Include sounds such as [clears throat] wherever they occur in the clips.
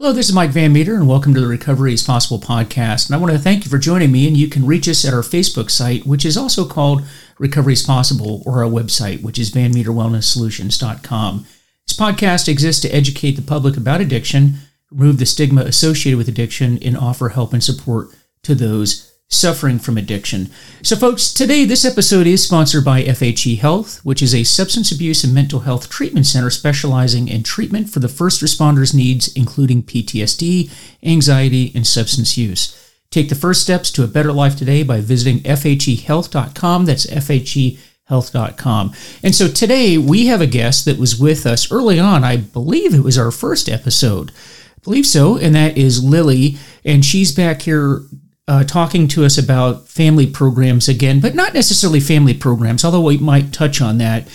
Hello, this is Mike Van Meter, and welcome to the Recovery is Possible podcast. And I want to thank you for joining me. And you can reach us at our Facebook site, which is also called Recovery is Possible, or our website, which is vanmeterwellnesssolutions.com. This podcast exists to educate the public about addiction, remove the stigma associated with addiction, and offer help and support to those suffering from addiction. So, folks, today this episode is sponsored by FHE Health, which is a substance abuse and mental health treatment center specializing in treatment for the first responders' needs, including PTSD, anxiety, and substance use. Take the first steps to a better life today by visiting FHEHealth.com. That's FHEHealth.com. And so today we have a guest that was with us early on. I believe it was our first episode. I believe so. And that is Lily. And she's back here uh, talking to us about family programs again, but not necessarily family programs, although we might touch on that.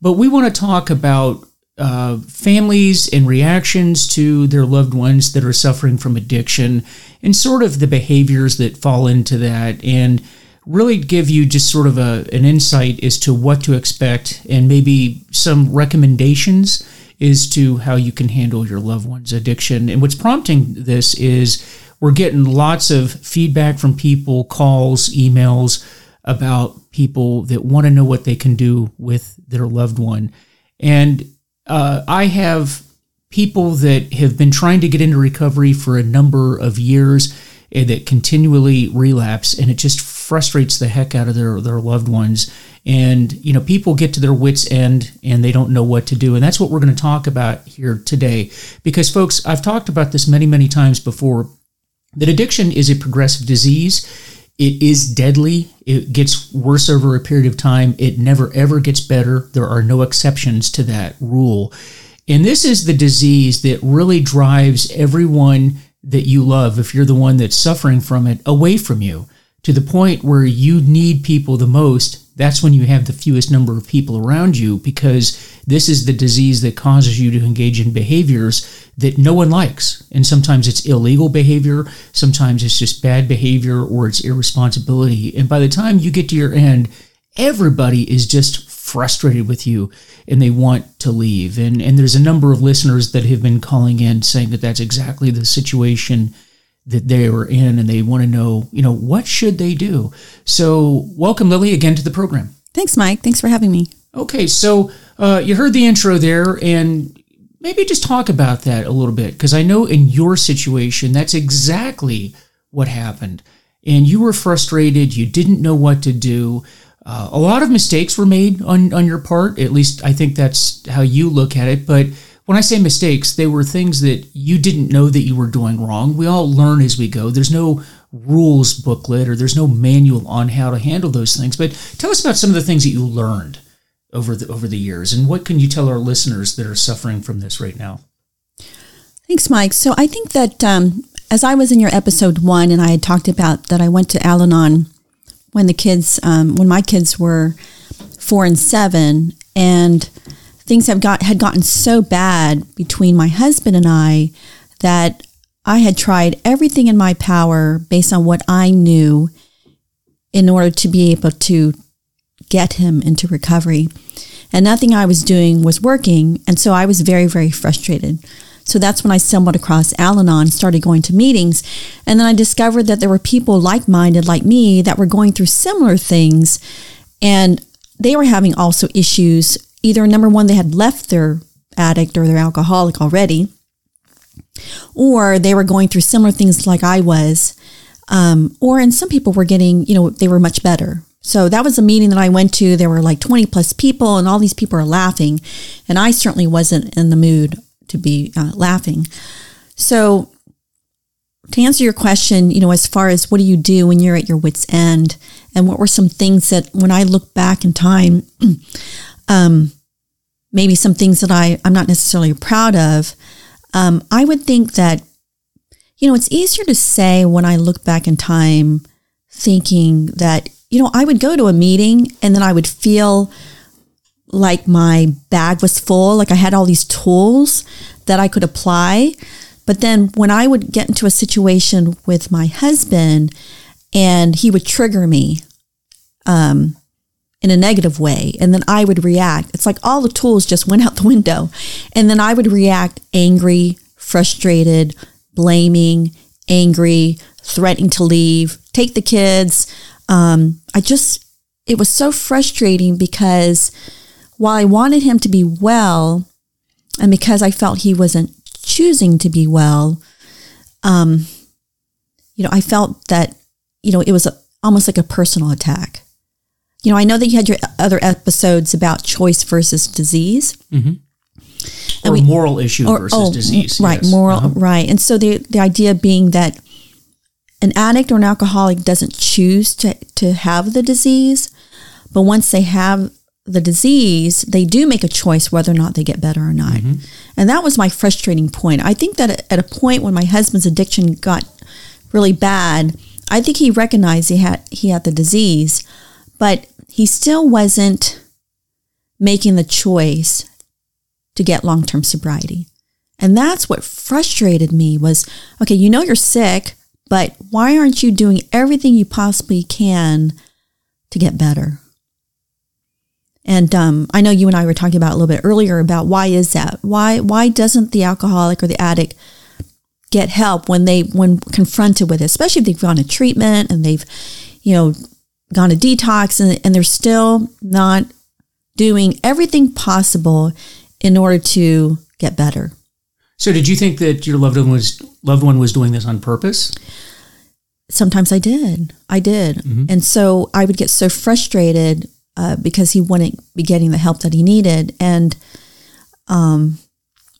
But we want to talk about uh, families and reactions to their loved ones that are suffering from addiction and sort of the behaviors that fall into that and really give you just sort of a, an insight as to what to expect and maybe some recommendations as to how you can handle your loved one's addiction. And what's prompting this is we're getting lots of feedback from people, calls, emails about people that want to know what they can do with their loved one. And uh, I have people that have been trying to get into recovery for a number of years and that continually relapse, and it just frustrates the heck out of their, their loved ones. And, you know, people get to their wits' end and they don't know what to do. And that's what we're going to talk about here today. Because, folks, I've talked about this many, many times before that addiction is a progressive disease. It is deadly. It gets worse over a period of time. It never ever gets better. There are no exceptions to that rule. And this is the disease that really drives everyone that you love, if you're the one that's suffering from it, away from you to the point where you need people the most that's when you have the fewest number of people around you because this is the disease that causes you to engage in behaviors that no one likes. And sometimes it's illegal behavior, sometimes it's just bad behavior or it's irresponsibility. And by the time you get to your end, everybody is just frustrated with you and they want to leave. And, and there's a number of listeners that have been calling in saying that that's exactly the situation that they were in and they want to know, you know, what should they do? So, welcome, Lily, again to the program. Thanks, Mike. Thanks for having me. Okay, so uh, you heard the intro there, and maybe just talk about that a little bit because I know in your situation, that's exactly what happened. And you were frustrated, you didn't know what to do. Uh, a lot of mistakes were made on, on your part. At least I think that's how you look at it. But when I say mistakes, they were things that you didn't know that you were doing wrong. We all learn as we go. There's no rules booklet or there's no manual on how to handle those things. But tell us about some of the things that you learned over the over the years and what can you tell our listeners that are suffering from this right now? Thanks, Mike. So I think that um, as I was in your episode one, and I had talked about that I went to Al-Anon when the kids, um, when my kids were four and seven, and things have got had gotten so bad between my husband and I that I had tried everything in my power based on what I knew in order to be able to get him into recovery. And nothing I was doing was working. And so I was very, very frustrated. So that's when I stumbled across Al Anon, started going to meetings. And then I discovered that there were people like minded like me that were going through similar things. And they were having also issues either number one, they had left their addict or their alcoholic already, or they were going through similar things like I was. Um, or and some people were getting, you know, they were much better. So that was a meeting that I went to. There were like 20 plus people, and all these people are laughing. And I certainly wasn't in the mood to be uh, laughing. So, to answer your question, you know, as far as what do you do when you're at your wits' end, and what were some things that when I look back in time, [clears throat] um, maybe some things that I, I'm not necessarily proud of, um, I would think that, you know, it's easier to say when I look back in time thinking that, you know, I would go to a meeting and then I would feel like my bag was full, like I had all these tools that I could apply. But then when I would get into a situation with my husband and he would trigger me, um, in a negative way. And then I would react. It's like all the tools just went out the window. And then I would react angry, frustrated, blaming, angry, threatening to leave, take the kids. Um, I just, it was so frustrating because while I wanted him to be well, and because I felt he wasn't choosing to be well, um, you know, I felt that, you know, it was a, almost like a personal attack. You know, I know that you had your other episodes about choice versus disease. Mm-hmm. Or we, moral issue or, versus oh, disease. Right, yes. moral, uh-huh. right. And so the, the idea being that an addict or an alcoholic doesn't choose to, to have the disease, but once they have the disease, they do make a choice whether or not they get better or not. Mm-hmm. And that was my frustrating point. I think that at a point when my husband's addiction got really bad, I think he recognized he had he had the disease, but he still wasn't making the choice to get long-term sobriety. And that's what frustrated me was, okay, you know you're sick, but why aren't you doing everything you possibly can to get better? And um, I know you and I were talking about a little bit earlier about why is that? Why why doesn't the alcoholic or the addict get help when they when confronted with it, especially if they've gone to treatment and they've, you know, gone to detox and, and they're still not doing everything possible in order to get better. So did you think that your loved one was loved one was doing this on purpose? Sometimes I did. I did. Mm-hmm. And so I would get so frustrated uh, because he wouldn't be getting the help that he needed. And um,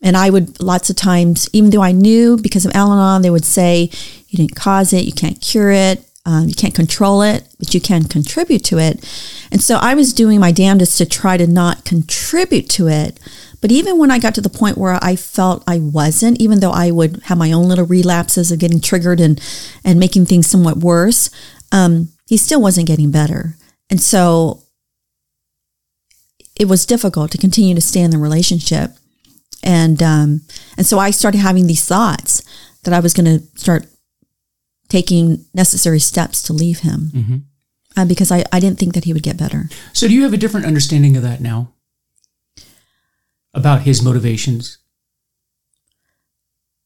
and I would lots of times, even though I knew because of Al-Anon, they would say, you didn't cause it, you can't cure it, um, you can't control it, but you can contribute to it. And so I was doing my damnedest to try to not contribute to it. But even when I got to the point where I felt I wasn't, even though I would have my own little relapses of getting triggered and, and making things somewhat worse, um, he still wasn't getting better. And so it was difficult to continue to stay in the relationship and um, and so I started having these thoughts that I was going to start taking necessary steps to leave him mm-hmm. uh, because I, I didn't think that he would get better. So do you have a different understanding of that now about his motivations?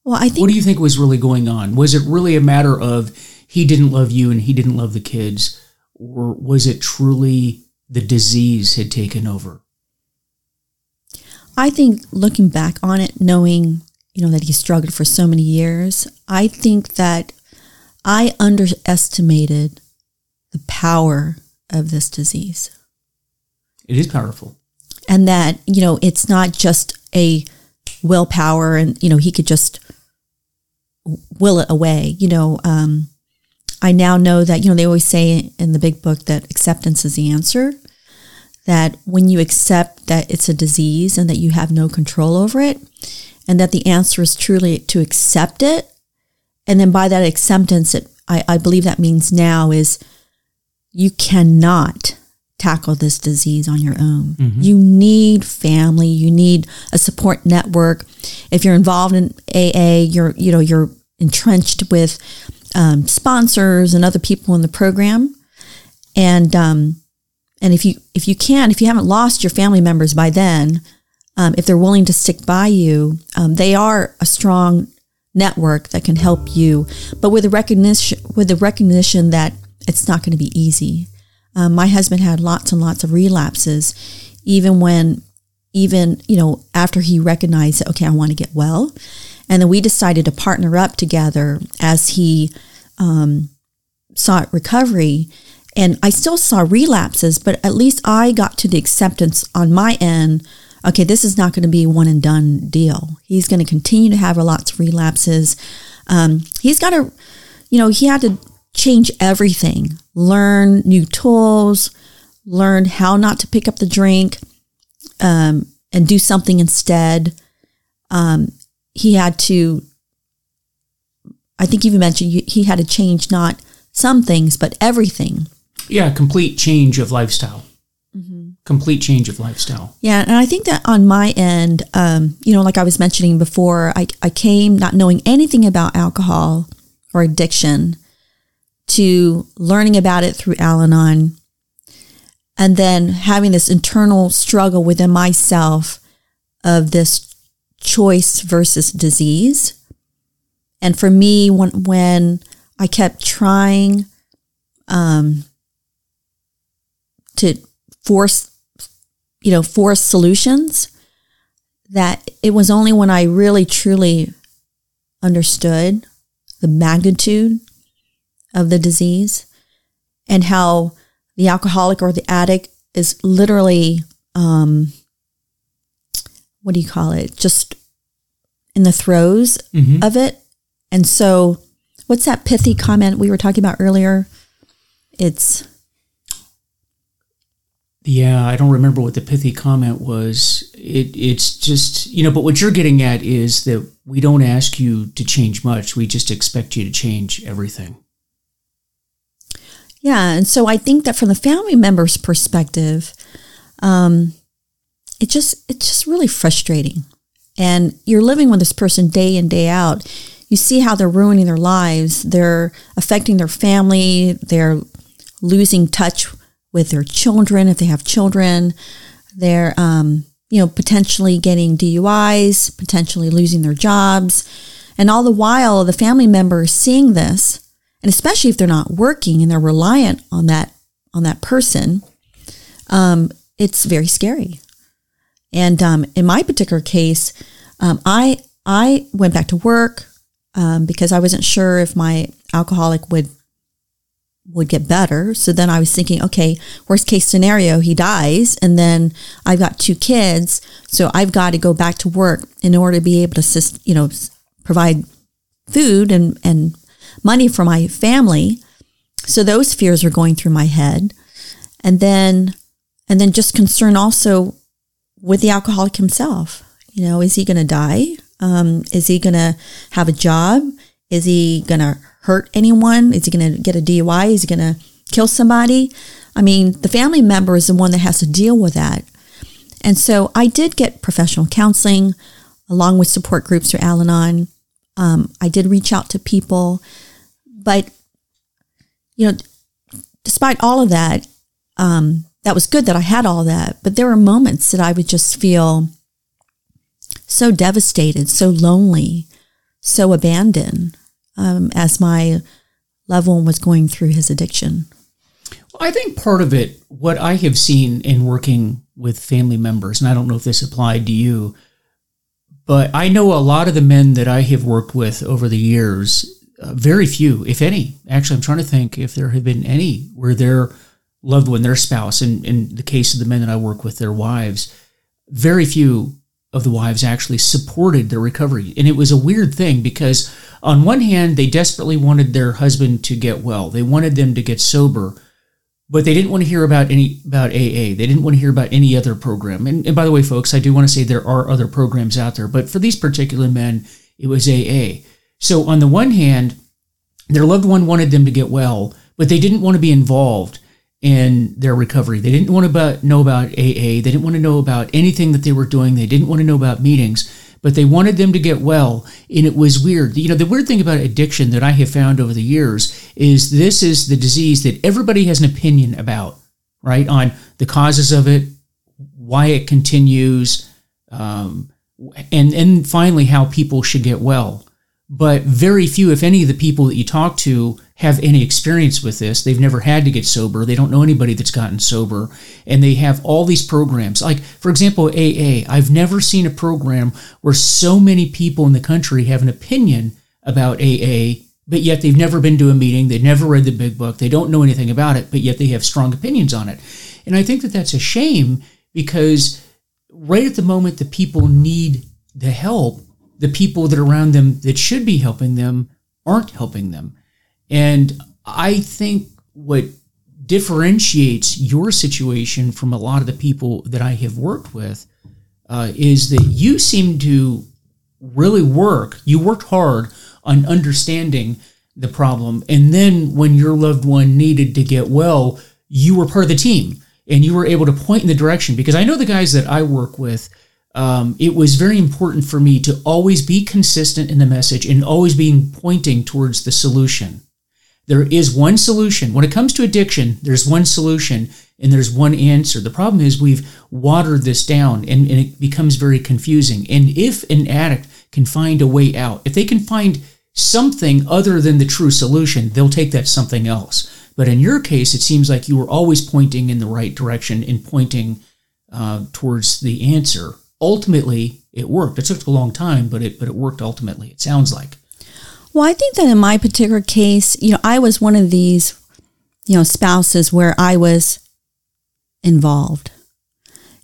Well, I think. What do you think was really going on? Was it really a matter of he didn't love you and he didn't love the kids, or was it truly the disease had taken over? I think looking back on it, knowing, you know, that he struggled for so many years, I think that I underestimated the power of this disease. It is powerful. And that, you know, it's not just a willpower and, you know, he could just will it away. You know, um, I now know that, you know, they always say in the big book that acceptance is the answer that when you accept that it's a disease and that you have no control over it, and that the answer is truly to accept it, and then by that acceptance, it, I, I believe that means now is you cannot tackle this disease on your own. Mm-hmm. You need family, you need a support network. If you're involved in AA, you're you know you're entrenched with um, sponsors and other people in the program, and um, and if you if you can, if you haven't lost your family members by then, um, if they're willing to stick by you, um, they are a strong network that can help you. But with the recognition with the recognition that it's not going to be easy. Um, my husband had lots and lots of relapses, even when even you know after he recognized that okay, I want to get well, and then we decided to partner up together as he um, sought recovery and I still saw relapses, but at least I got to the acceptance on my end. Okay, this is not going to be a one and done deal. He's going to continue to have lots of relapses. Um, he's got to, you know, he had to change everything, learn new tools, learn how not to pick up the drink, um, and do something instead. Um, he had to, I think you mentioned he had to change not some things, but everything. Yeah, complete change of lifestyle. Complete change of lifestyle. Yeah, and I think that on my end, um, you know, like I was mentioning before, I, I came not knowing anything about alcohol or addiction to learning about it through Al Anon and then having this internal struggle within myself of this choice versus disease And for me, when, when I kept trying um, to force, you know, forced solutions, that it was only when I really truly understood the magnitude of the disease and how the alcoholic or the addict is literally, um, what do you call it? Just in the throes mm-hmm. of it. And so, what's that pithy comment we were talking about earlier? It's yeah, I don't remember what the pithy comment was. It it's just you know, but what you're getting at is that we don't ask you to change much. We just expect you to change everything. Yeah, and so I think that from the family member's perspective, um, it just it's just really frustrating. And you're living with this person day in day out. You see how they're ruining their lives. They're affecting their family. They're losing touch with their children if they have children. They're, um, you know, potentially getting DUIs, potentially losing their jobs. And all the while, the family member is seeing this, and especially if they're not working and they're reliant on that on that person, um, it's very scary. And um, in my particular case, um, I I went back to work um, because I wasn't sure if my alcoholic would would get better. So then I was thinking, okay, worst case scenario, he dies, and then I've got two kids, so I've got to go back to work in order to be able to you know, provide food and and money for my family. So those fears are going through my head, and then and then just concern also with the alcoholic himself. You know, is he going to die? Um, is he going to have a job? Is he going to hurt anyone? Is he going to get a DUI? Is he going to kill somebody? I mean, the family member is the one that has to deal with that. And so I did get professional counseling along with support groups through Al Anon. Um, I did reach out to people, but, you know, despite all of that, um, that was good that I had all that. But there were moments that I would just feel so devastated, so lonely, so abandoned um, as my loved one was going through his addiction. Well, I think part of it, what I have seen in working with family members, and I don't know if this applied to you, but I know a lot of the men that I have worked with over the years, uh, very few, if any. Actually, I'm trying to think if there have been any where their loved one, their spouse, in, in the case of the men that I work with, their wives, very few of the wives actually supported their recovery. And it was a weird thing because, on one hand, they desperately wanted their husband to get well, they wanted them to get sober. But they didn't want to hear about any about AA. They didn't want to hear about any other program. And, and by the way, folks, I do want to say there are other programs out there. But for these particular men, it was AA. So on the one hand, their loved one wanted them to get well, but they didn't want to be involved in their recovery. They didn't want to know about AA. They didn't want to know about anything that they were doing. They didn't want to know about meetings, but they wanted them to get well. And it was weird. You know, the weird thing about addiction that I have found over the years is this is the disease that everybody has an opinion about, right? On the causes of it, why it continues, um, and and finally how people should get well. But very few, if any, of the people that you talk to have any experience with this. They've never had to get sober. They don't know anybody that's gotten sober. And they have all these programs. Like, for example, AA. I've never seen a program where so many people in the country have an opinion about AA, but yet they've never been to a meeting. They've never read the big book. They don't know anything about it, but yet they have strong opinions on it. And I think that that's a shame because right at the moment the people need the help, the people that are around them that should be helping them aren't helping them. And I think what differentiates your situation from a lot of the people that I have worked with uh, is that you seem to really work. You worked hard on understanding the problem. And then when your loved one needed to get well, you were part of the team and you were able to point in the direction. Because I know the guys that I work with, um, it was very important for me to always be consistent in the message and always being pointing towards the solution. There is one solution. When it comes to addiction, there's one solution and there's one answer. The problem is we've watered this down and, and it becomes very confusing. And if an addict can find a way out, if they can find something other than the true solution, they'll take that something else. But in your case, it seems like you were always pointing in the right direction and pointing uh, towards the answer. Ultimately, it worked. It took a long time, but it but it worked ultimately. It sounds like. Well, I think that in my particular case, you know, I was one of these, you know, spouses where I was involved.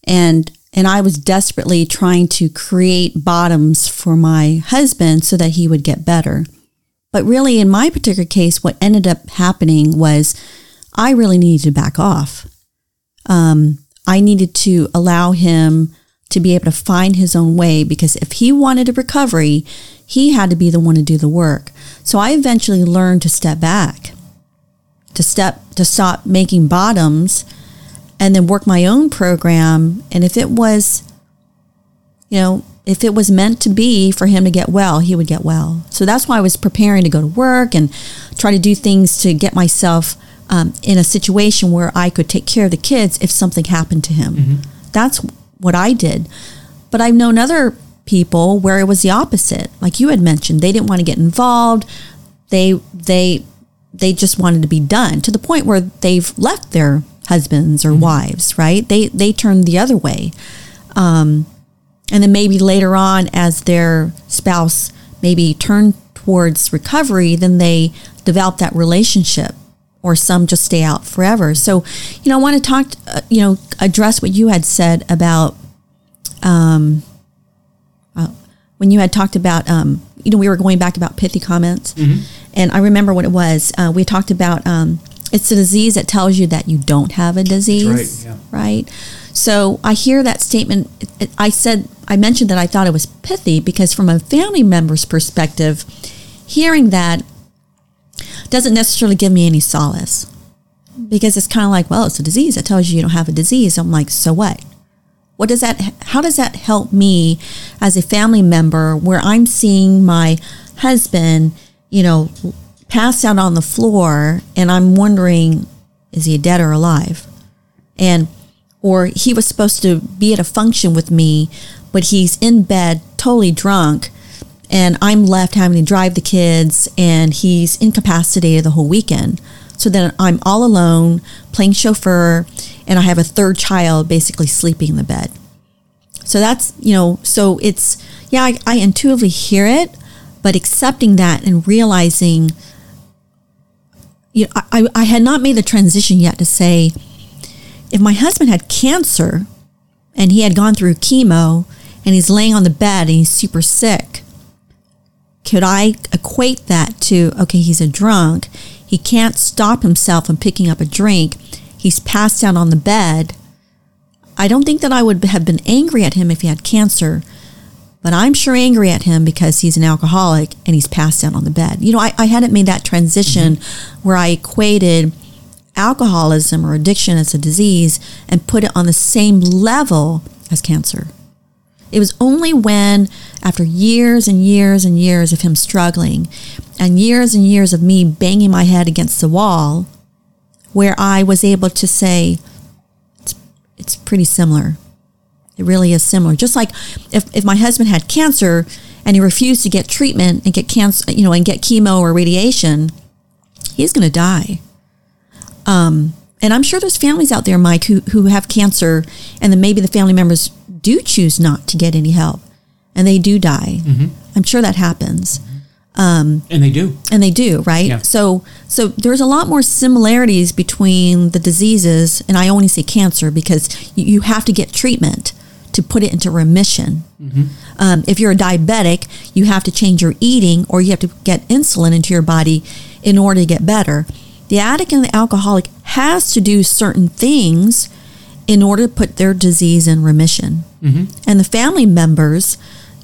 And and I was desperately trying to create bottoms for my husband so that he would get better. But really, in my particular case, what ended up happening was I really needed to back off. Um, I needed to allow him to be able to find his own way because if he wanted a recovery, he had to be the one to do the work. So I eventually learned to step back, to step to stop making bottoms and then work my own program. And if it was, you know, if it was meant to be for him to get well, he would get well. So that's why I was preparing to go to work and try to do things to get myself um, in a situation where I could take care of the kids if something happened to him. Mm-hmm. That's what I did. But I've known other people where it was the opposite. Like you had mentioned, they didn't want to get involved. They they they just wanted to be done to the point where they've left their husbands or mm-hmm. wives, right? They they turn the other way, um, and then maybe later on, as their spouse maybe turned towards recovery, then they develop that relationship, or some just stay out forever. So, you know, I want to talk, uh, you know, address what you had said about. Um, uh, when you had talked about, um, you know, we were going back about pithy comments, mm-hmm. and I remember what it was. Uh, we talked about um, it's a disease that tells you that you don't have a disease, right, yeah. right? So I hear that statement. I said, I mentioned that I thought it was pithy because, from a family member's perspective, hearing that doesn't necessarily give me any solace because it's kind of like, well, it's a disease It tells you you don't have a disease. I'm like, so what? What does that, how does that help me as a family member where I'm seeing my husband, you know, passed out on the floor and I'm wondering, is he dead or alive? And, or he was supposed to be at a function with me, but he's in bed, totally drunk, and I'm left having to drive the kids and he's incapacitated the whole weekend. So then I'm all alone playing chauffeur and I have a third child basically sleeping in the bed. So that's, you know, so it's, yeah, I, I intuitively hear it, but accepting that and realizing you know, I, I had not made the transition yet to say, if my husband had cancer and he had gone through chemo and he's laying on the bed and he's super sick, could I equate that to, okay, he's a drunk. He can't stop himself from picking up a drink. He's passed out on the bed. I don't think that I would have been angry at him if he had cancer, but I'm sure angry at him because he's an alcoholic and he's passed out on the bed. You know, I, I hadn't made that transition mm-hmm. where I equated alcoholism or addiction as a disease and put it on the same level as cancer. It was only when, after years and years and years of him struggling, and years and years of me banging my head against the wall, where I was able to say, it's, it's pretty similar. It really is similar. Just like if, if my husband had cancer and he refused to get treatment and get cancer, you know, and get chemo or radiation, he's going to die. Um, and I'm sure there's families out there, Mike, who, who have cancer and then maybe the family members do choose not to get any help and they do die. Mm-hmm. I'm sure that happens. Um, and they do. And they do, right? Yeah. So, so there's a lot more similarities between the diseases, and I only say cancer because you, you have to get treatment to put it into remission. Mm-hmm. Um, if you're a diabetic, you have to change your eating or you have to get insulin into your body in order to get better. The addict and the alcoholic has to do certain things in order to put their disease in remission. Mm-hmm. And the family members,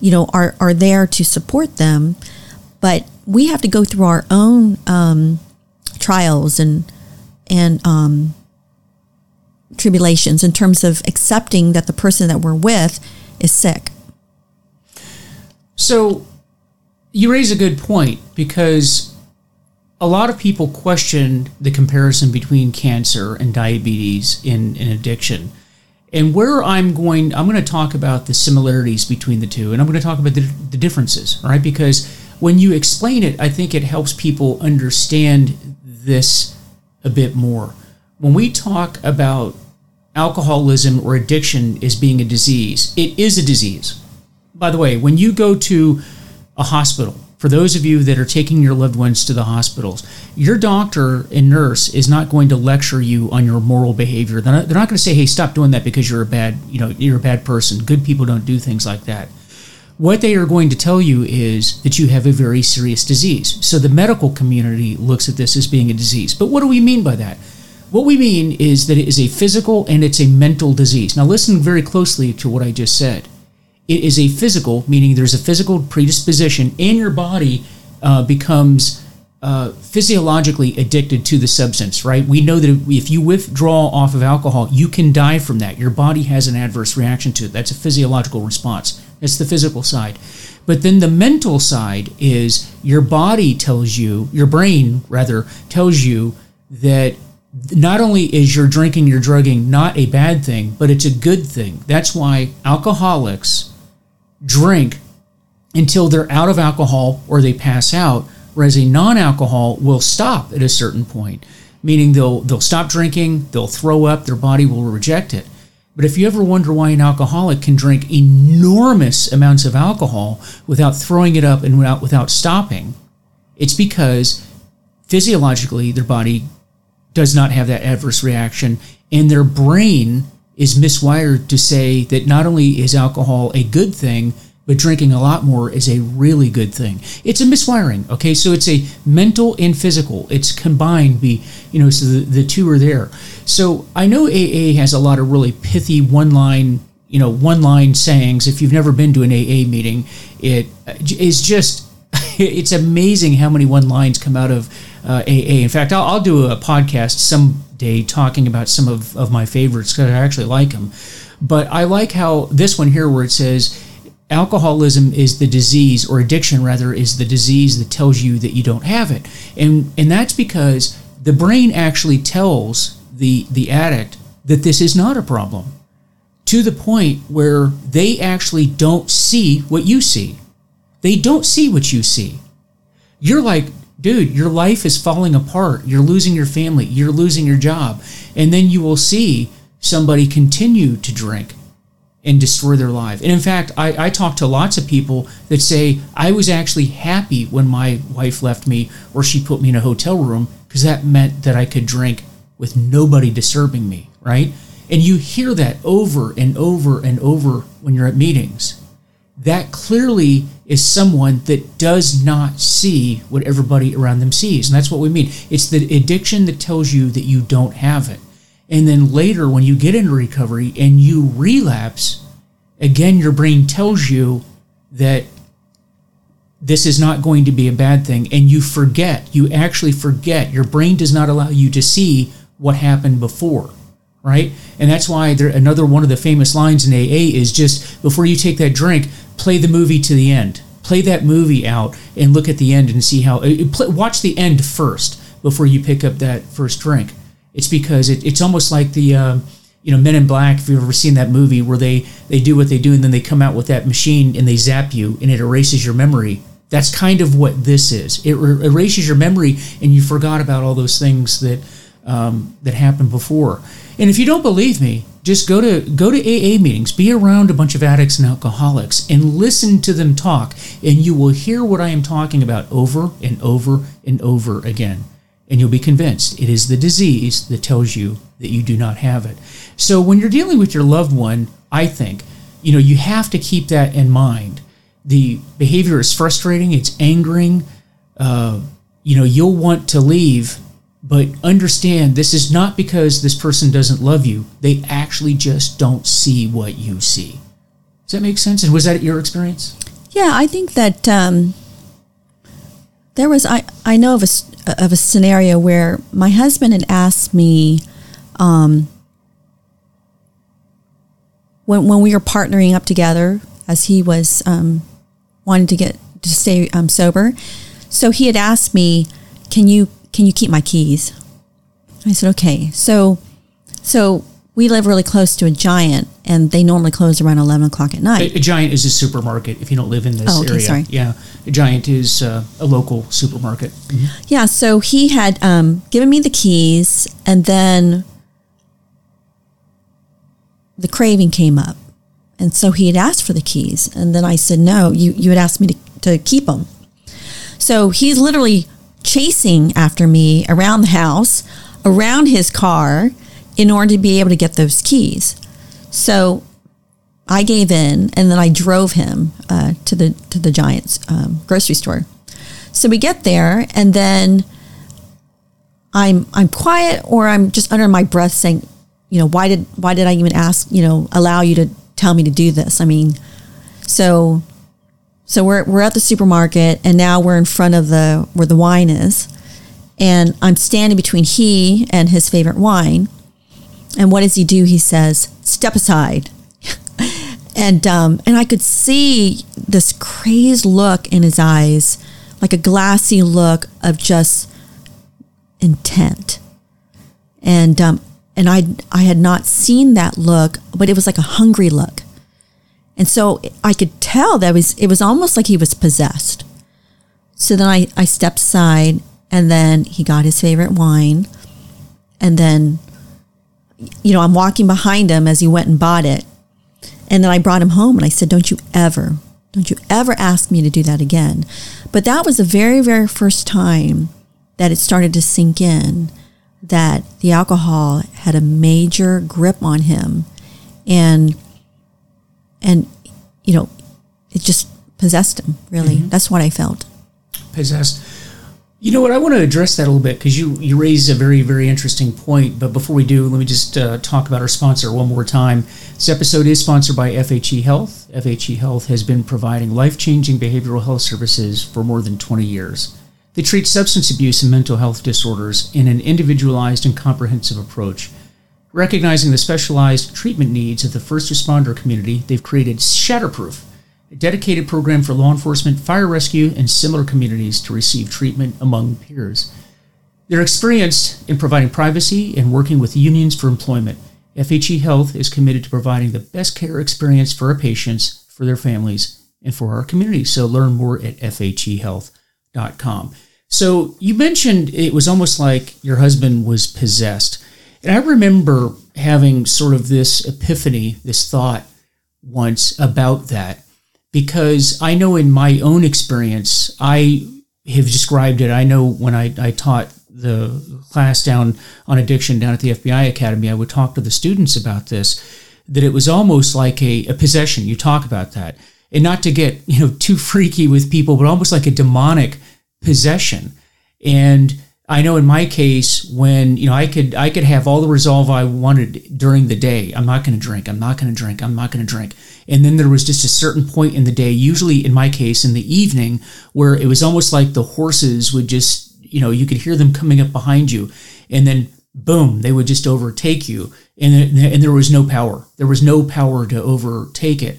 you know, are, are there to support them, but we have to go through our own um, trials and and um, tribulations in terms of accepting that the person that we're with is sick. So you raise a good point because a lot of people question the comparison between cancer and diabetes in, in addiction. And where I'm going, I'm going to talk about the similarities between the two, and I'm going to talk about the, the differences, right? Because when you explain it, I think it helps people understand this a bit more. When we talk about alcoholism or addiction as being a disease, it is a disease. By the way, when you go to a hospital, for those of you that are taking your loved ones to the hospitals, your doctor and nurse is not going to lecture you on your moral behavior. They're not, they're not going to say, "Hey, stop doing that because you're a bad, you know, you're a bad person." Good people don't do things like that. What they are going to tell you is that you have a very serious disease. So the medical community looks at this as being a disease. But what do we mean by that? What we mean is that it is a physical and it's a mental disease. Now, listen very closely to what I just said. It is a physical, meaning there's a physical predisposition, and your body uh, becomes uh, physiologically addicted to the substance, right? We know that if you withdraw off of alcohol, you can die from that. Your body has an adverse reaction to it. That's a physiological response. That's the physical side. But then the mental side is your body tells you, your brain rather, tells you that not only is your drinking, your drugging not a bad thing, but it's a good thing. That's why alcoholics drink until they're out of alcohol or they pass out whereas a non-alcohol will stop at a certain point meaning they'll they'll stop drinking they'll throw up their body will reject it. But if you ever wonder why an alcoholic can drink enormous amounts of alcohol without throwing it up and without without stopping it's because physiologically their body does not have that adverse reaction and their brain is miswired to say that not only is alcohol a good thing but drinking a lot more is a really good thing. It's a miswiring, okay? So it's a mental and physical. It's combined, be you know, so the, the two are there. So I know AA has a lot of really pithy one line, you know, one line sayings. If you've never been to an AA meeting, it is just [laughs] it's amazing how many one lines come out of uh, AA. In fact, I'll, I'll do a podcast someday talking about some of, of my favorites because I actually like them. But I like how this one here, where it says, alcoholism is the disease or addiction rather is the disease that tells you that you don't have it. And and that's because the brain actually tells the the addict that this is not a problem to the point where they actually don't see what you see. They don't see what you see. You're like dude your life is falling apart you're losing your family you're losing your job and then you will see somebody continue to drink and destroy their life. And in fact, I, I talk to lots of people that say, I was actually happy when my wife left me or she put me in a hotel room because that meant that I could drink with nobody disturbing me, right? And you hear that over and over and over when you're at meetings. That clearly is someone that does not see what everybody around them sees. And that's what we mean. It's the addiction that tells you that you don't have it. And then later, when you get into recovery and you relapse, again, your brain tells you that this is not going to be a bad thing. And you forget, you actually forget. Your brain does not allow you to see what happened before, right? And that's why there, another one of the famous lines in AA is just before you take that drink, play the movie to the end. Play that movie out and look at the end and see how. Watch the end first before you pick up that first drink it's because it, it's almost like the uh, you know Men in Black. If you've ever seen that movie where they they do what they do and then they come out with that machine and they zap you and it erases your memory. That's kind of what this is. It er- erases your memory and you forgot about all those things that um, that happened before. And if you don't believe me, just go to go to AA meetings, be around a bunch of addicts and alcoholics, and listen to them talk, and you will hear what I am talking about over and over and over again and you'll be convinced it is the disease that tells you that you do not have it. So when you're dealing with your loved one, I think, you know, you have to keep that in mind. The behavior is frustrating, it's angering. Uh, you know, you'll want to leave, but understand this is not because this person doesn't love you. They actually just don't see what you see. Does that make sense? And was that your experience? Yeah, I think that um, there was I I know of a of a scenario where my husband had asked me um, when when we were partnering up together as he was um, wanting to get to stay um, sober. So he had asked me, "Can you can you keep my keys?" I said, "Okay." So so we live really close to a giant, and they normally close around eleven o'clock at night. A, a giant is a supermarket. If you don't live in this Oh, okay, area, sorry. yeah, a giant is uh, a local supermarket. Yeah, so he had um, given me the keys, and then the craving came up. And so he had asked for the keys. And then I said, no, you, you had asked me to, to keep them. So he's literally chasing after me around the house, around his car, in order to be able to get those keys. So I gave in, and then I drove him uh, to the to the Giants um, grocery store. So we get there, and then I'm I'm quiet, or I'm just under my breath saying, you know, why did why did I even ask, you know, allow you to tell me to do this? I mean, so so we're we're at the supermarket, and now we're in front of the where the wine is, and I'm standing between he and his favorite wine. And what does he do? He says, "Step aside." [laughs] and um, and I could see this crazed look in his eyes, like a glassy look of just intent. And um, and I I had not seen that look, but it was like a hungry look. And so I could tell that it was it was almost like he was possessed. So then I, I stepped aside and then he got his favorite wine. And then you know, I'm walking behind him as he went and bought it. And then I brought him home and I said, Don't you ever, don't you ever ask me to do that again. But that was the very, very first time that it started to sink in that the alcohol had a major grip on him and and you know it just possessed him really that's what i felt possessed. You know what? I want to address that a little bit because you you raised a very very interesting point. But before we do, let me just uh, talk about our sponsor one more time. This episode is sponsored by FHE Health. FHE Health has been providing life changing behavioral health services for more than 20 years. They treat substance abuse and mental health disorders in an individualized and comprehensive approach. Recognizing the specialized treatment needs of the first responder community, they've created Shatterproof, a dedicated program for law enforcement, fire rescue, and similar communities to receive treatment among peers. They're experienced in providing privacy and working with unions for employment. FHE Health is committed to providing the best care experience for our patients, for their families, and for our community. So learn more at fhehealth.com. So you mentioned it was almost like your husband was possessed. And I remember having sort of this epiphany, this thought once about that because I know in my own experience, I have described it. I know when I, I taught the class down on addiction down at the FBI Academy, I would talk to the students about this, that it was almost like a, a possession. You talk about that. And not to get, you know, too freaky with people, but almost like a demonic possession. And I know in my case, when you know I could I could have all the resolve I wanted during the day. I'm not going to drink. I'm not going to drink. I'm not going to drink. And then there was just a certain point in the day, usually in my case in the evening, where it was almost like the horses would just you know you could hear them coming up behind you, and then boom, they would just overtake you, and and there was no power. There was no power to overtake it.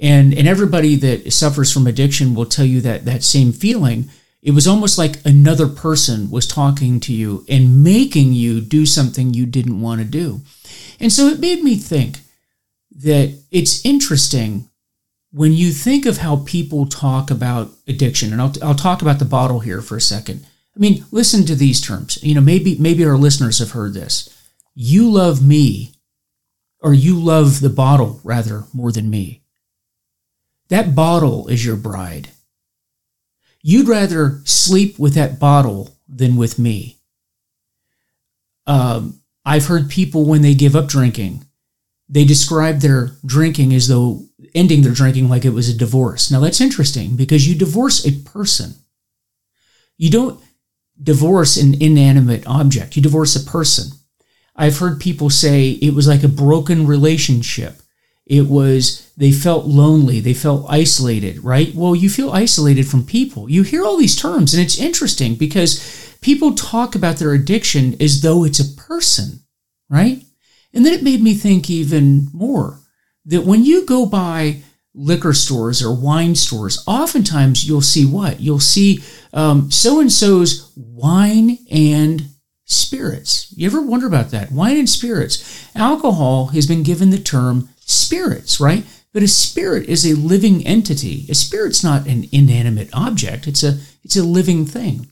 And and everybody that suffers from addiction will tell you that that same feeling it was almost like another person was talking to you and making you do something you didn't want to do. And so it made me think that it's interesting when you think of how people talk about addiction, and I'll, I'll talk about the bottle here for a second. I mean, listen to these terms. You know, maybe maybe our listeners have heard this. You love me, or you love the bottle rather more than me. That bottle is your bride. You'd rather sleep with that bottle than with me. Um, I've heard people when they give up drinking, they describe their drinking as though ending their drinking like it was a divorce. Now that's interesting because you divorce a person. You don't divorce an inanimate object, you divorce a person. I've heard people say it was like a broken relationship. It was, they felt lonely, they felt isolated, right? Well, you feel isolated from people. You hear all these terms, and it's interesting because people talk about their addiction as though it's a person, right? And then it made me think even more that when you go by liquor stores or wine stores, oftentimes you'll see what? You'll see um, so and so's wine and spirits. You ever wonder about that? Wine and spirits. Alcohol has been given the term spirits, right? But a spirit is a living entity. A spirit's not an inanimate object. It's a it's a living thing.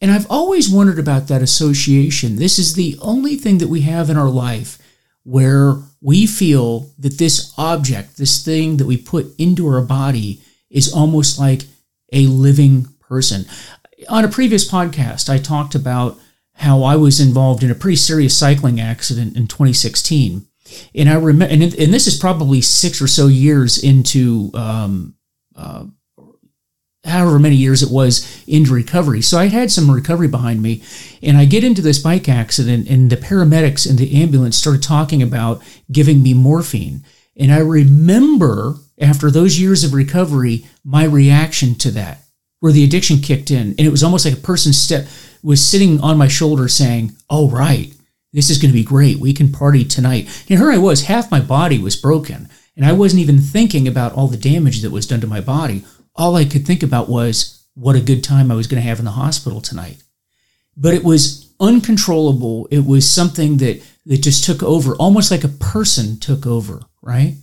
And I've always wondered about that association. This is the only thing that we have in our life where we feel that this object, this thing that we put into our body, is almost like a living person. On a previous podcast, I talked about how I was involved in a pretty serious cycling accident in 2016. And I remember, and, and this is probably six or so years into um, uh, however many years it was into recovery. So I had some recovery behind me, and I get into this bike accident, and the paramedics and the ambulance started talking about giving me morphine. And I remember after those years of recovery, my reaction to that, where the addiction kicked in, and it was almost like a person step was sitting on my shoulder saying, "Oh right, this is going to be great. We can party tonight." And here I was, half my body was broken, and I wasn't even thinking about all the damage that was done to my body all I could think about was what a good time I was going to have in the hospital tonight. But it was uncontrollable. It was something that, that just took over, almost like a person took over, right?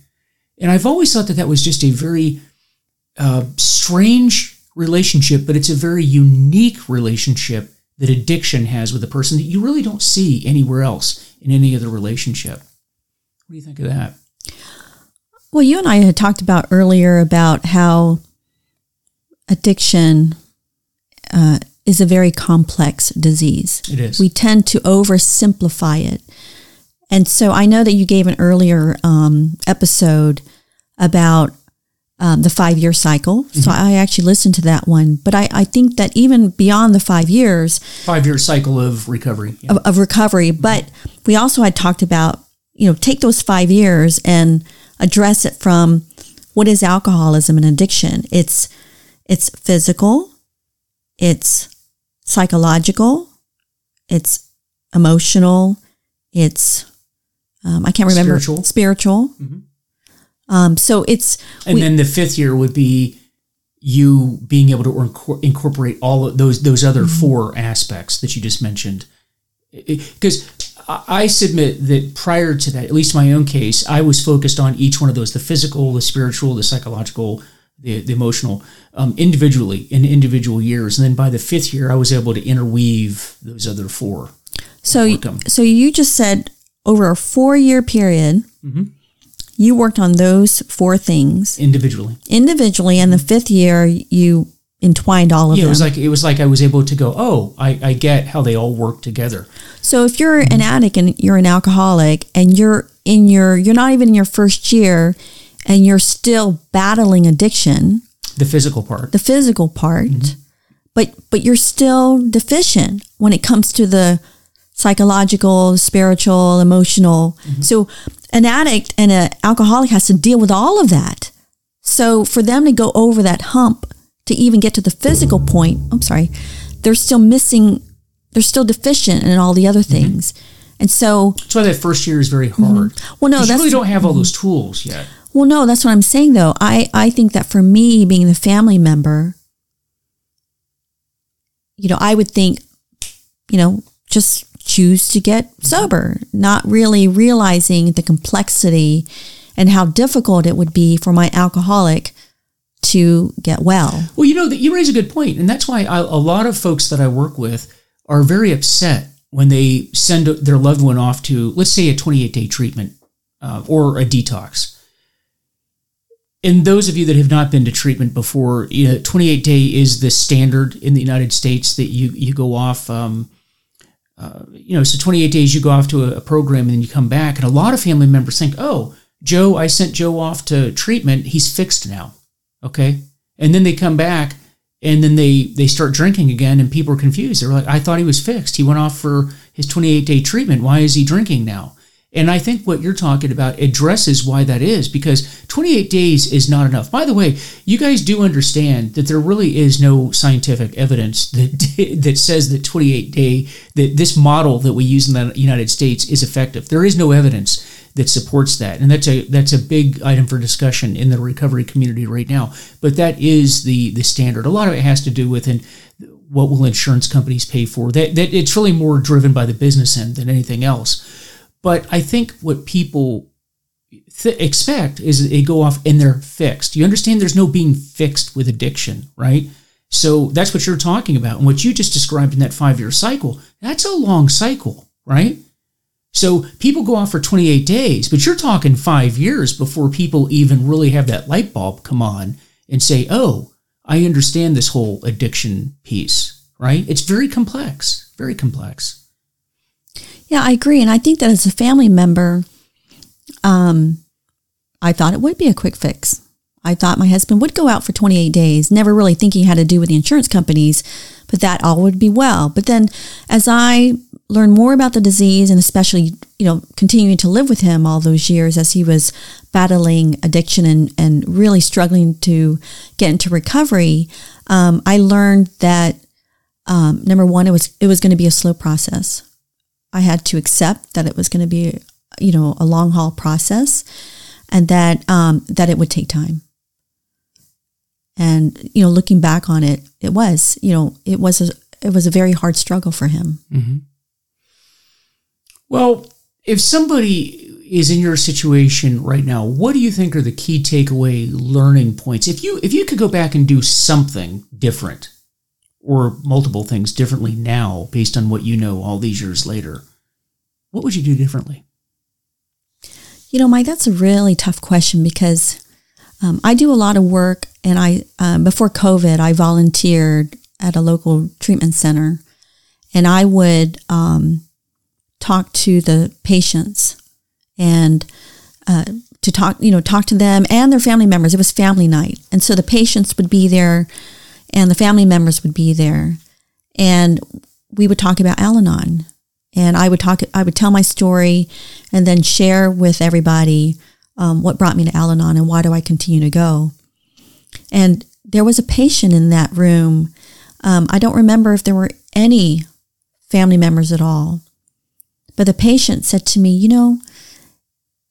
And I've always thought that that was just a very uh, strange relationship, but it's a very unique relationship that addiction has with a person that you really don't see anywhere else in any other relationship. What do you think of that? Well, you and I had talked about earlier about how addiction uh, is a very complex disease. It is. We tend to oversimplify it. And so I know that you gave an earlier um, episode about um, the five year cycle. Mm-hmm. So I actually listened to that one. But I, I, think that even beyond the five years, five year cycle of recovery, yeah. of, of, recovery. Mm-hmm. But we also had talked about, you know, take those five years and address it from what is alcoholism and addiction? It's it's physical, it's psychological, it's emotional, it's um, I can't remember spiritual. Spiritual. Mm-hmm. Um, so it's and we, then the fifth year would be you being able to incorporate all of those those other mm-hmm. four aspects that you just mentioned. Because I submit that prior to that, at least my own case, I was focused on each one of those: the physical, the spiritual, the psychological, the, the emotional um, individually in individual years, and then by the fifth year, I was able to interweave those other four. So, so you just said over a four-year period, mm-hmm. You worked on those four things individually. Individually, and the fifth year, you entwined all of yeah, them. it was like it was like I was able to go, oh, I, I get how they all work together. So if you're an addict and you're an alcoholic, and you're in your you're not even in your first year and you're still battling addiction, the physical part, the physical part, mm-hmm. but but you're still deficient when it comes to the psychological, spiritual, emotional. Mm-hmm. So an addict and an alcoholic has to deal with all of that. So for them to go over that hump to even get to the physical point, I'm sorry, they're still missing, they're still deficient in all the other mm-hmm. things. Mm-hmm. And so that's why that first year is very hard. Mm-hmm. Well, no, that's, you really don't have all those tools yet. Well, no, that's what I'm saying though. I, I think that for me, being the family member, you know, I would think, you know, just choose to get sober, not really realizing the complexity and how difficult it would be for my alcoholic to get well. Well, you know, that you raise a good point, and that's why I, a lot of folks that I work with are very upset when they send their loved one off to, let's say, a 28 day treatment uh, or a detox and those of you that have not been to treatment before, you know, 28 day is the standard in the United States that you you go off. Um, uh, you know, so 28 days you go off to a, a, program and then you come back, and a lot of family members think, "Oh, Joe, I sent Joe off to treatment. He's fixed now." Okay, and then they come back and then they they start drinking again, and people are confused. They're like, "I thought he was fixed. He went off for his 28 day treatment. Why is he drinking now?" And I think what you're talking about addresses why that is because 28 days is not enough. By the way, you guys do understand that there really is no scientific evidence that [laughs] that says that 28 day that this model that we use in the United States is effective. There is no evidence that supports that, and that's a that's a big item for discussion in the recovery community right now. But that is the the standard. A lot of it has to do with and what will insurance companies pay for. That that it's really more driven by the business end than anything else. But I think what people th- expect is they go off and they're fixed. You understand? There's no being fixed with addiction, right? So that's what you're talking about, and what you just described in that five year cycle. That's a long cycle, right? So people go off for 28 days, but you're talking five years before people even really have that light bulb come on and say, oh, I understand this whole addiction piece, right? It's very complex, very complex. Yeah, I agree. And I think that as a family member, um, I thought it would be a quick fix. I thought my husband would go out for 28 days, never really thinking how to do with the insurance companies, but that all would be well. But then as I learn more about the disease and especially, you know, continuing to live with him all those years as he was battling addiction and, and really struggling to get into recovery, um, I learned that um, number one, it was it was going to be a slow process. I had to accept that it was going to be, you know, a long haul process, and that um, that it would take time. And you know, looking back on it, it was, you know, it was a it was a very hard struggle for him. Mm-hmm. Well, if somebody is in your situation right now, what do you think are the key takeaway learning points? If you if you could go back and do something different or multiple things differently now based on what you know all these years later, what would you do differently? You know, Mike, that's a really tough question because um, I do a lot of work, and I um, before COVID, I volunteered at a local treatment center, and I would um, talk to the patients and uh, to talk, you know, talk to them and their family members. It was family night. And so the patients would be there and the family members would be there. And we would talk about Al Anon. And I would talk, I would tell my story and then share with everybody um, what brought me to Al Anon and why do I continue to go. And there was a patient in that room. Um, I don't remember if there were any family members at all. But the patient said to me, You know,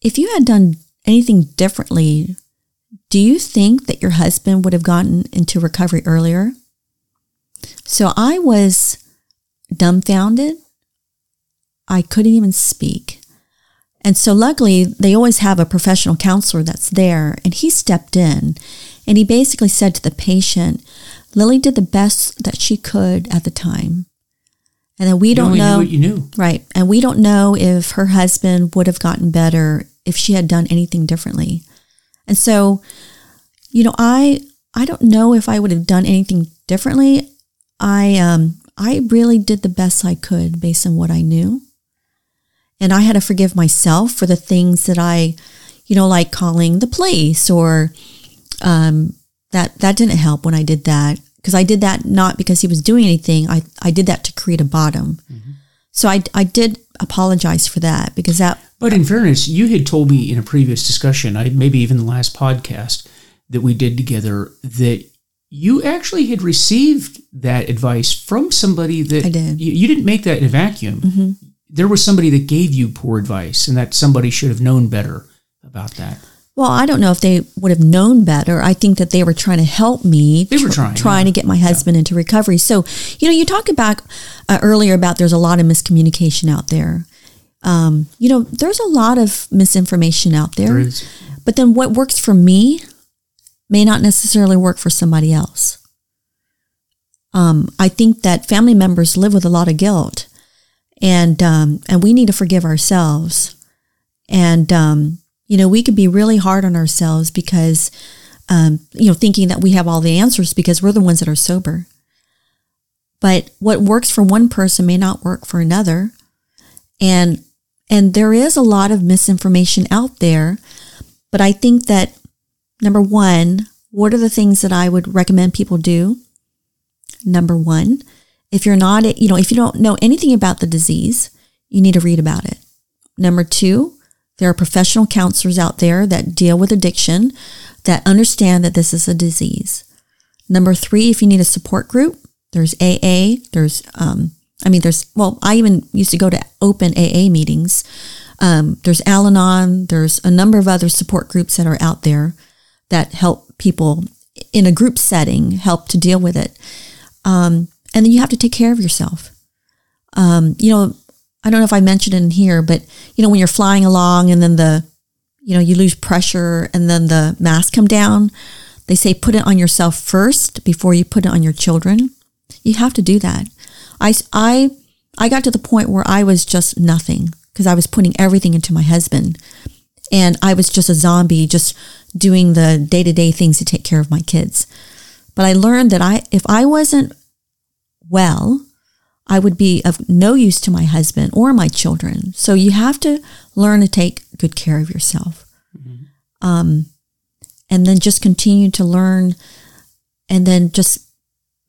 if you had done anything differently, do you think that your husband would have gotten into recovery earlier? So I was dumbfounded. I couldn't even speak. And so luckily, they always have a professional counselor that's there, and he stepped in and he basically said to the patient, Lily did the best that she could at the time and then we you don't know what you knew right and we don't know if her husband would have gotten better if she had done anything differently and so you know i i don't know if i would have done anything differently i um i really did the best i could based on what i knew and i had to forgive myself for the things that i you know like calling the police or um that that didn't help when i did that because I did that not because he was doing anything. I, I did that to create a bottom. Mm-hmm. So I, I did apologize for that because that. But in fairness, you had told me in a previous discussion, I maybe even the last podcast that we did together, that you actually had received that advice from somebody that I did. You, you didn't make that in a vacuum. Mm-hmm. There was somebody that gave you poor advice, and that somebody should have known better about that. Well, I don't know if they would have known better. I think that they were trying to help me. They were trying, trying yeah. to get my husband yeah. into recovery. So, you know, you talked about uh, earlier about there's a lot of miscommunication out there. Um, you know, there's a lot of misinformation out there. there is. But then what works for me may not necessarily work for somebody else. Um, I think that family members live with a lot of guilt, and um, and we need to forgive ourselves. And um, you know, we could be really hard on ourselves because, um, you know, thinking that we have all the answers because we're the ones that are sober. But what works for one person may not work for another. And, and there is a lot of misinformation out there. But I think that number one, what are the things that I would recommend people do? Number one, if you're not, you know, if you don't know anything about the disease, you need to read about it. Number two, there are professional counselors out there that deal with addiction that understand that this is a disease. Number three, if you need a support group, there's AA, there's, um, I mean, there's, well, I even used to go to open AA meetings. Um, there's Al Anon, there's a number of other support groups that are out there that help people in a group setting help to deal with it. Um, and then you have to take care of yourself. Um, you know, I don't know if I mentioned it in here, but you know, when you're flying along and then the, you know, you lose pressure and then the mask come down, they say put it on yourself first before you put it on your children. You have to do that. I, I, I got to the point where I was just nothing because I was putting everything into my husband and I was just a zombie, just doing the day to day things to take care of my kids. But I learned that I, if I wasn't well, I would be of no use to my husband or my children. So you have to learn to take good care of yourself. Mm-hmm. Um, and then just continue to learn and then just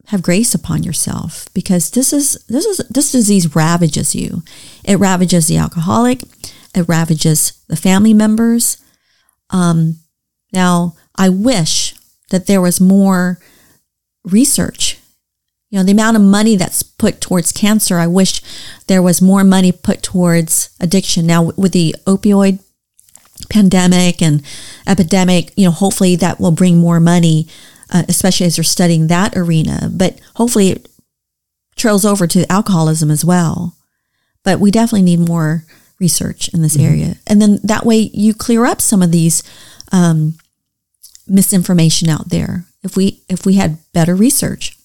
have grace upon yourself because this is this is this disease ravages you. It ravages the alcoholic, it ravages the family members. Um, now, I wish that there was more research. You know, the amount of money that's put towards cancer, I wish there was more money put towards addiction. Now, with the opioid pandemic and epidemic, you know, hopefully that will bring more money, uh, especially as you're studying that arena. But hopefully it trails over to alcoholism as well. But we definitely need more research in this mm-hmm. area. And then that way you clear up some of these um, misinformation out there if we if we had better research.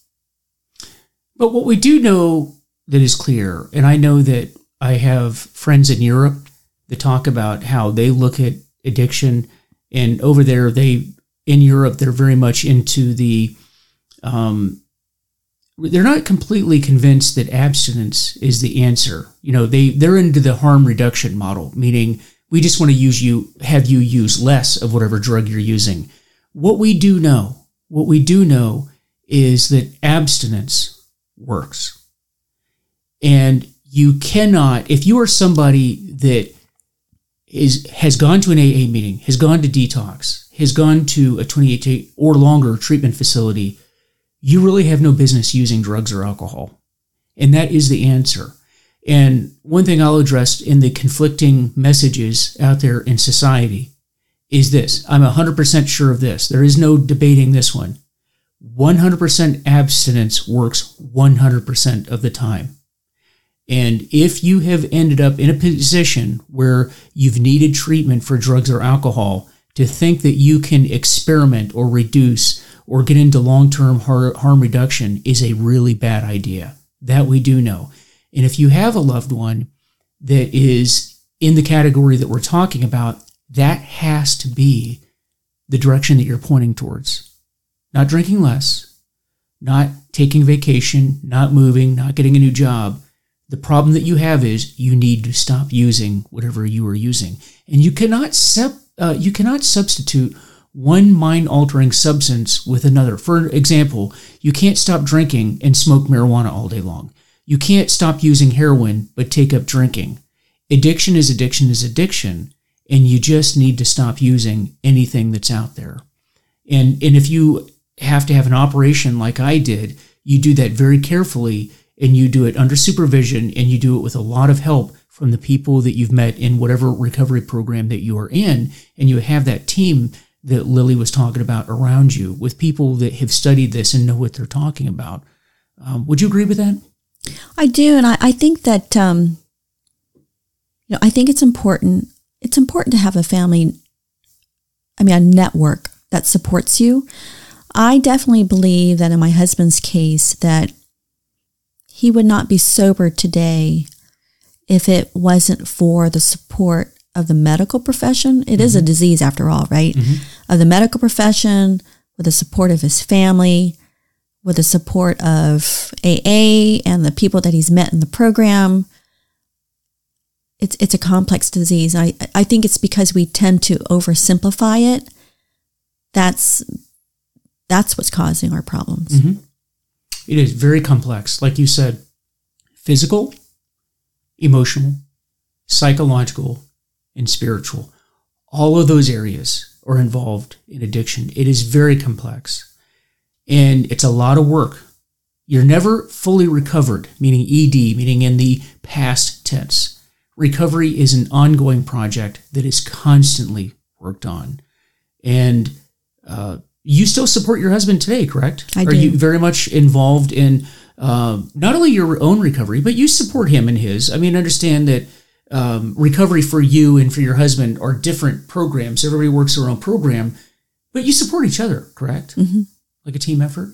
But what we do know that is clear, and I know that I have friends in Europe that talk about how they look at addiction, and over there they in Europe they're very much into the um, they're not completely convinced that abstinence is the answer. You know, they they're into the harm reduction model, meaning we just want to use you have you use less of whatever drug you're using. What we do know, what we do know is that abstinence works. And you cannot if you are somebody that is has gone to an AA meeting, has gone to detox, has gone to a 28 day or longer treatment facility you really have no business using drugs or alcohol. And that is the answer. And one thing I'll address in the conflicting messages out there in society is this I'm 100% sure of this. There is no debating this one. 100% abstinence works 100% of the time. And if you have ended up in a position where you've needed treatment for drugs or alcohol, to think that you can experiment or reduce or get into long term harm reduction is a really bad idea. That we do know. And if you have a loved one that is in the category that we're talking about, that has to be the direction that you're pointing towards. Not drinking less, not taking vacation, not moving, not getting a new job. The problem that you have is you need to stop using whatever you are using. And you cannot sep- uh, you cannot substitute one mind altering substance with another. For example, you can't stop drinking and smoke marijuana all day long. You can't stop using heroin but take up drinking. Addiction is addiction is addiction, and you just need to stop using anything that's out there. And, and if you have to have an operation like I did, you do that very carefully and you do it under supervision and you do it with a lot of help from the people that you've met in whatever recovery program that you are in. And you have that team that Lily was talking about around you with people that have studied this and know what they're talking about. Um, would you agree with that? I do, and I, I think that um, you know I think it's important. It's important to have a family. I mean, a network that supports you. I definitely believe that in my husband's case that he would not be sober today if it wasn't for the support of the medical profession. It mm-hmm. is a mm-hmm. disease after all, right? mm-hmm. Of the medical profession, with the support of his family, with the support of AA and the people that he's met in the program. It's it's a complex disease. I I think it's because we tend to oversimplify it. That's that's what's causing our problems. Mm-hmm. It is very complex, like you said, physical, emotional, psychological, and spiritual. All of those areas are involved in addiction. It is very complex and it's a lot of work. You're never fully recovered, meaning ED, meaning in the past tense. Recovery is an ongoing project that is constantly worked on. And uh, you still support your husband today, correct? I do. Are you very much involved in uh, not only your own recovery, but you support him in his. I mean, understand that um, recovery for you and for your husband are different programs. Everybody works their own program, but you support each other, correct? Mm-hmm. Like a team effort.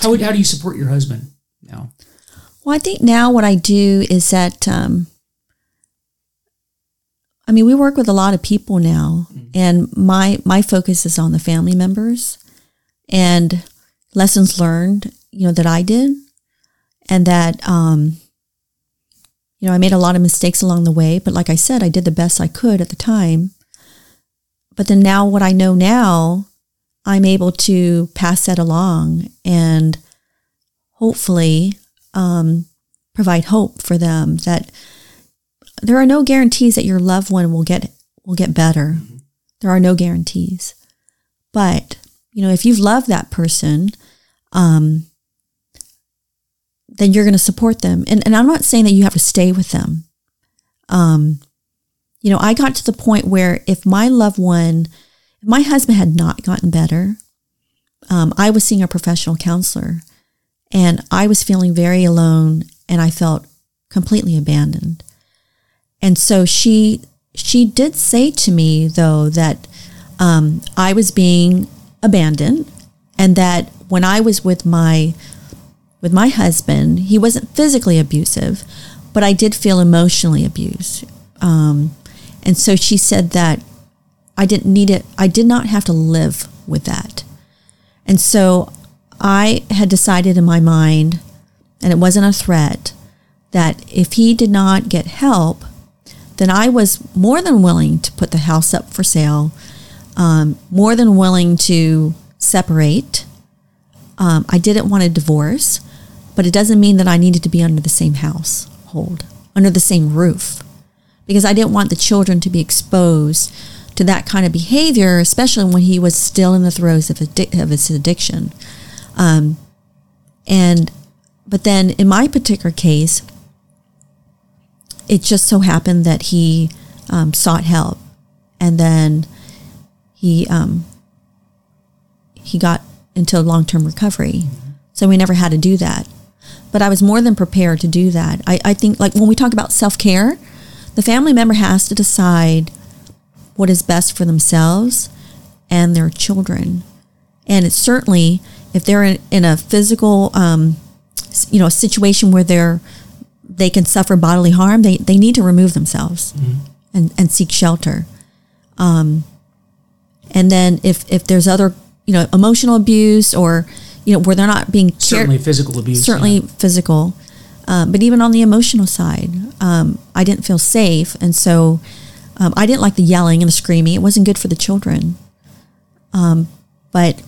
How, would, how do you support your husband now? Well, I think now what I do is that, um, I mean, we work with a lot of people now, mm-hmm. and my my focus is on the family members and lessons learned, you know, that I did, and that, um, you know, I made a lot of mistakes along the way. But like I said, I did the best I could at the time. But then now, what I know now, I'm able to pass that along and hopefully um, provide hope for them that there are no guarantees that your loved one will get will get better. Mm-hmm. There are no guarantees. But, you know, if you've loved that person, um, then you're going to support them. And, and I'm not saying that you have to stay with them. Um, you know, I got to the point where if my loved one, if my husband had not gotten better, um, I was seeing a professional counselor and I was feeling very alone and I felt completely abandoned. And so she she did say to me though that um, I was being abandoned, and that when I was with my with my husband, he wasn't physically abusive, but I did feel emotionally abused. Um, and so she said that I didn't need it. I did not have to live with that. And so I had decided in my mind, and it wasn't a threat, that if he did not get help, then I was more than willing to put the house up for sale, um, more than willing to separate. Um, I didn't want a divorce, but it doesn't mean that I needed to be under the same household, under the same roof, because I didn't want the children to be exposed to that kind of behavior, especially when he was still in the throes of, addi- of his addiction. Um, and but then in my particular case, it just so happened that he um, sought help, and then he um, he got into long term recovery. So we never had to do that. But I was more than prepared to do that. I, I think, like when we talk about self care, the family member has to decide what is best for themselves and their children. And it's certainly, if they're in, in a physical, um, you know, situation where they're they can suffer bodily harm, they, they need to remove themselves mm-hmm. and, and seek shelter. Um, and then if, if there's other, you know, emotional abuse or, you know, where they're not being cared, certainly physical abuse, certainly yeah. physical, um, but even on the emotional side, um, I didn't feel safe, and so um, I didn't like the yelling and the screaming. It wasn't good for the children. Um, but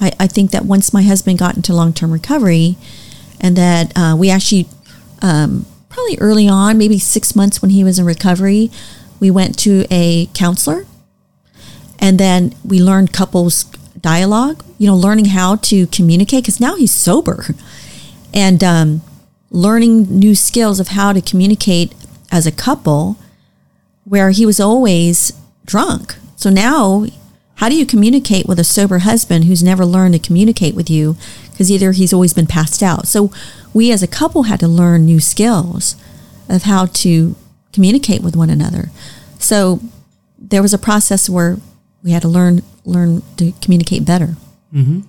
I, I, think that once my husband got into long term recovery, and that uh, we actually um, probably early on, maybe six months when he was in recovery, we went to a counselor and then we learned couples dialogue, you know, learning how to communicate because now he's sober and um, learning new skills of how to communicate as a couple where he was always drunk. So now, how do you communicate with a sober husband who's never learned to communicate with you because either he's always been passed out? So we as a couple had to learn new skills of how to communicate with one another. So there was a process where we had to learn learn to communicate better. Mm-hmm.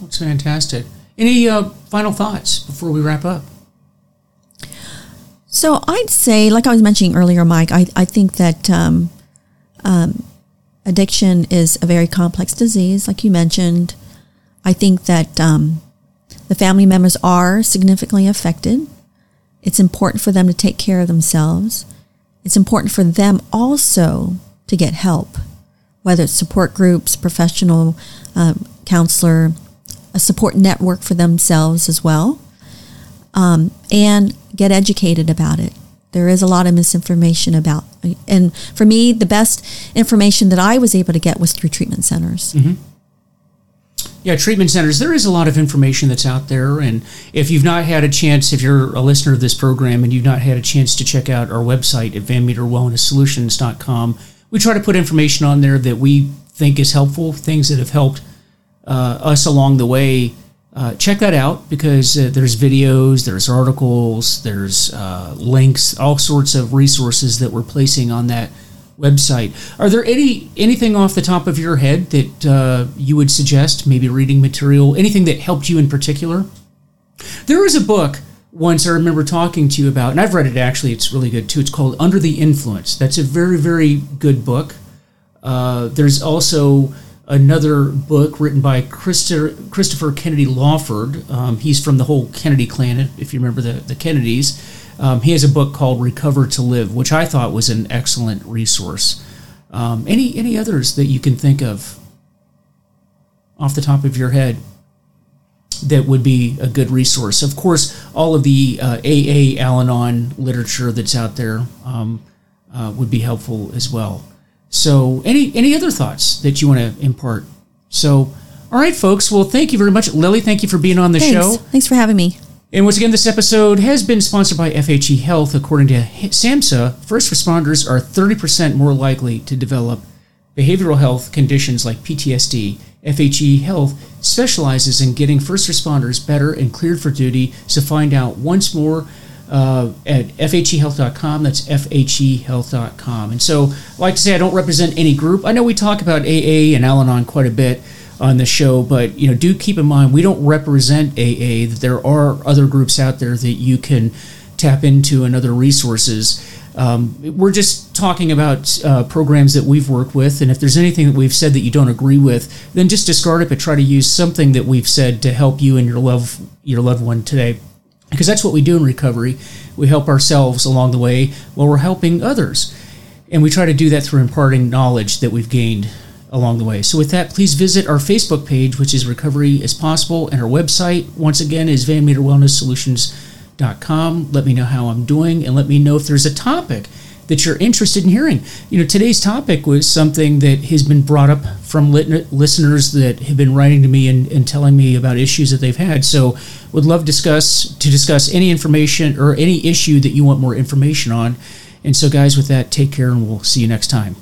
That's fantastic. Any uh, final thoughts before we wrap up? So I'd say, like I was mentioning earlier, Mike, I, I think that um, um, addiction is a very complex disease, like you mentioned. I think that um, the family members are significantly affected. It's important for them to take care of themselves. It's important for them also to get help, whether it's support groups, professional um, counselor, a support network for themselves as well, um, and get educated about it. There is a lot of misinformation about, and for me, the best information that I was able to get was through treatment centers. Mm-hmm. Yeah, treatment centers. There is a lot of information that's out there, and if you've not had a chance, if you're a listener of this program and you've not had a chance to check out our website at vanmeterwellnesssolutions.com, we try to put information on there that we think is helpful, things that have helped uh, us along the way uh, check that out because uh, there's videos, there's articles, there's uh, links, all sorts of resources that we're placing on that website. Are there any anything off the top of your head that uh, you would suggest? Maybe reading material, anything that helped you in particular? There is a book once I remember talking to you about, and I've read it actually. It's really good too. It's called Under the Influence. That's a very very good book. Uh, there's also another book written by Christopher Kennedy Lawford. Um, he's from the whole Kennedy clan, if you remember the, the Kennedys. Um, he has a book called Recover to Live, which I thought was an excellent resource. Um, any any others that you can think of off the top of your head that would be a good resource? Of course, all of the uh, AA Al-Anon literature that's out there um, uh, would be helpful as well. So, any any other thoughts that you want to impart? So, all right, folks. Well, thank you very much, Lily. Thank you for being on the Thanks. show. Thanks for having me. And once again, this episode has been sponsored by FHE Health. According to SAMHSA, first responders are 30% more likely to develop behavioral health conditions like PTSD. FHE Health specializes in getting first responders better and cleared for duty. So find out once more uh, at fhehealth.com. That's fhehealth.com. And so, I like to say, I don't represent any group. I know we talk about AA and Al Anon quite a bit on the show, but you know, do keep in mind we don't represent AA. That there are other groups out there that you can tap into and other resources. Um, we're just talking about uh, programs that we've worked with, and if there's anything that we've said that you don't agree with, then just discard it. But try to use something that we've said to help you and your love your loved one today because that's what we do in recovery. We help ourselves along the way while we're helping others. And we try to do that through imparting knowledge that we've gained along the way. So, with that, please visit our Facebook page, which is Recovery is Possible, and our website, once again, is vanmeterwellnesssolutions.com. Let me know how I'm doing and let me know if there's a topic that you're interested in hearing. You know, today's topic was something that has been brought up from lit- listeners that have been writing to me and, and telling me about issues that they've had. So, would love discuss to discuss any information or any issue that you want more information on. And so, guys, with that, take care, and we'll see you next time.